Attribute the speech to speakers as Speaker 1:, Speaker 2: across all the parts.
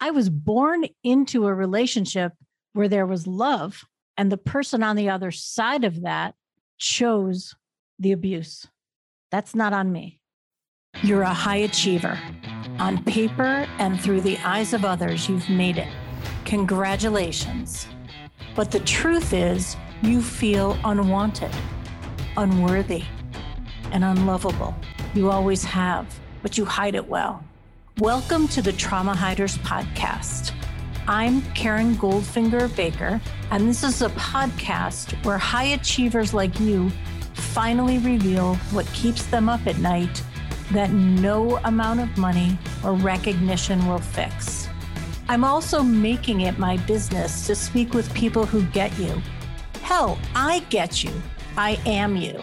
Speaker 1: I was born into a relationship where there was love, and the person on the other side of that chose the abuse. That's not on me. You're a high achiever. On paper and through the eyes of others, you've made it. Congratulations. But the truth is, you feel unwanted, unworthy, and unlovable. You always have, but you hide it well. Welcome to the Trauma Hiders Podcast. I'm Karen Goldfinger Baker, and this is a podcast where high achievers like you finally reveal what keeps them up at night that no amount of money or recognition will fix. I'm also making it my business to speak with people who get you. Hell, I get you. I am you.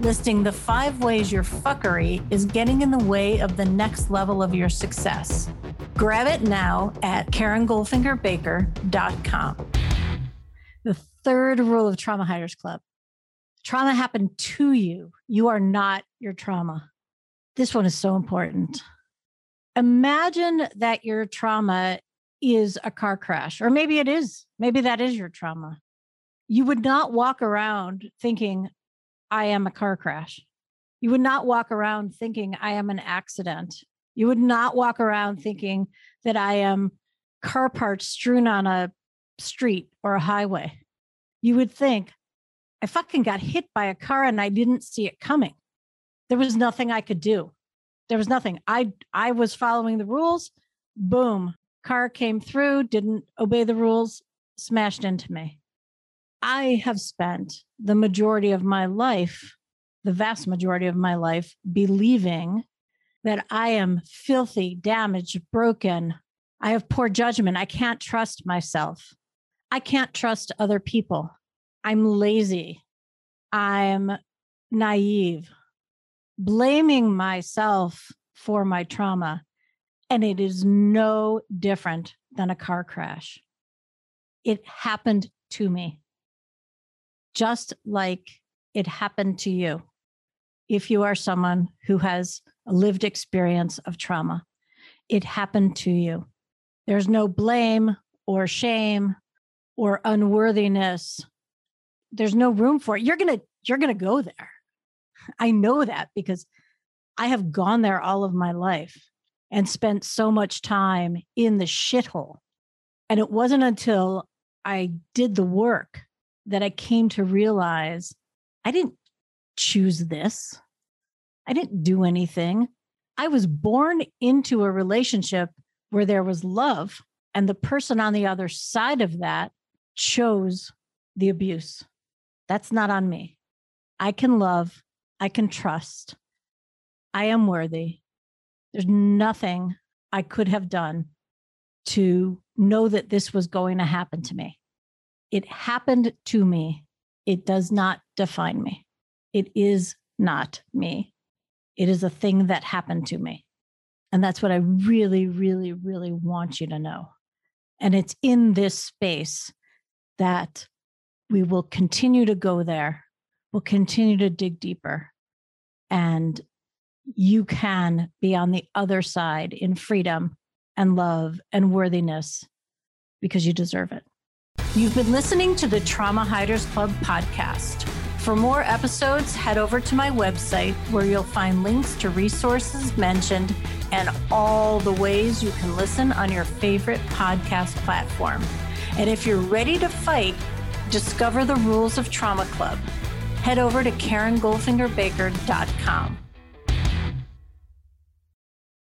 Speaker 1: listing the five ways your fuckery is getting in the way of the next level of your success. Grab it now at KarenGoldfingerBaker.com. The third rule of Trauma Hiders Club Trauma happened to you. You are not your trauma. This one is so important. Imagine that your trauma is a car crash, or maybe it is. Maybe that is your trauma. You would not walk around thinking, I am a car crash. You would not walk around thinking, I am an accident. You would not walk around thinking that I am car parts strewn on a street or a highway. You would think, I fucking got hit by a car and I didn't see it coming. There was nothing I could do. There was nothing. I I was following the rules. Boom. Car came through, didn't obey the rules, smashed into me. I have spent the majority of my life, the vast majority of my life, believing that I am filthy, damaged, broken. I have poor judgment. I can't trust myself. I can't trust other people. I'm lazy. I'm naive, blaming myself for my trauma. And it is no different than a car crash. It happened to me, just like it happened to you. If you are someone who has a lived experience of trauma, it happened to you. There's no blame or shame or unworthiness there's no room for it. You're going to you're going to go there. I know that because I have gone there all of my life and spent so much time in the shithole. And it wasn't until I did the work that I came to realize I didn't choose this. I didn't do anything. I was born into a relationship where there was love, and the person on the other side of that chose the abuse. That's not on me. I can love, I can trust, I am worthy. There's nothing I could have done to know that this was going to happen to me. It happened to me. It does not define me. It is not me. It is a thing that happened to me. And that's what I really, really, really want you to know. And it's in this space that we will continue to go there. We'll continue to dig deeper. And you can be on the other side in freedom and love and worthiness because you deserve it. You've been listening to the Trauma Hiders Club podcast. For more episodes, head over to my website where you'll find links to resources mentioned and all the ways you can listen on your favorite podcast platform. And if you're ready to fight, Discover the rules of Trauma Club. Head over to KarenGoldfingerBaker.com.